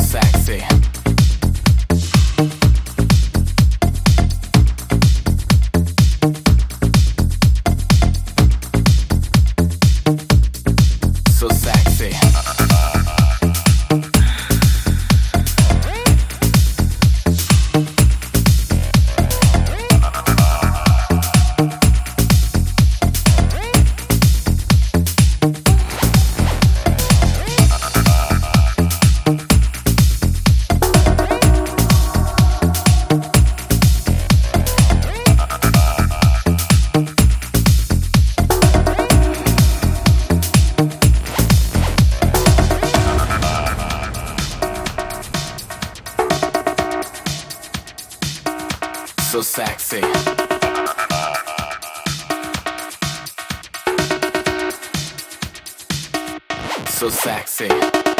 side. Sexy. So sexy.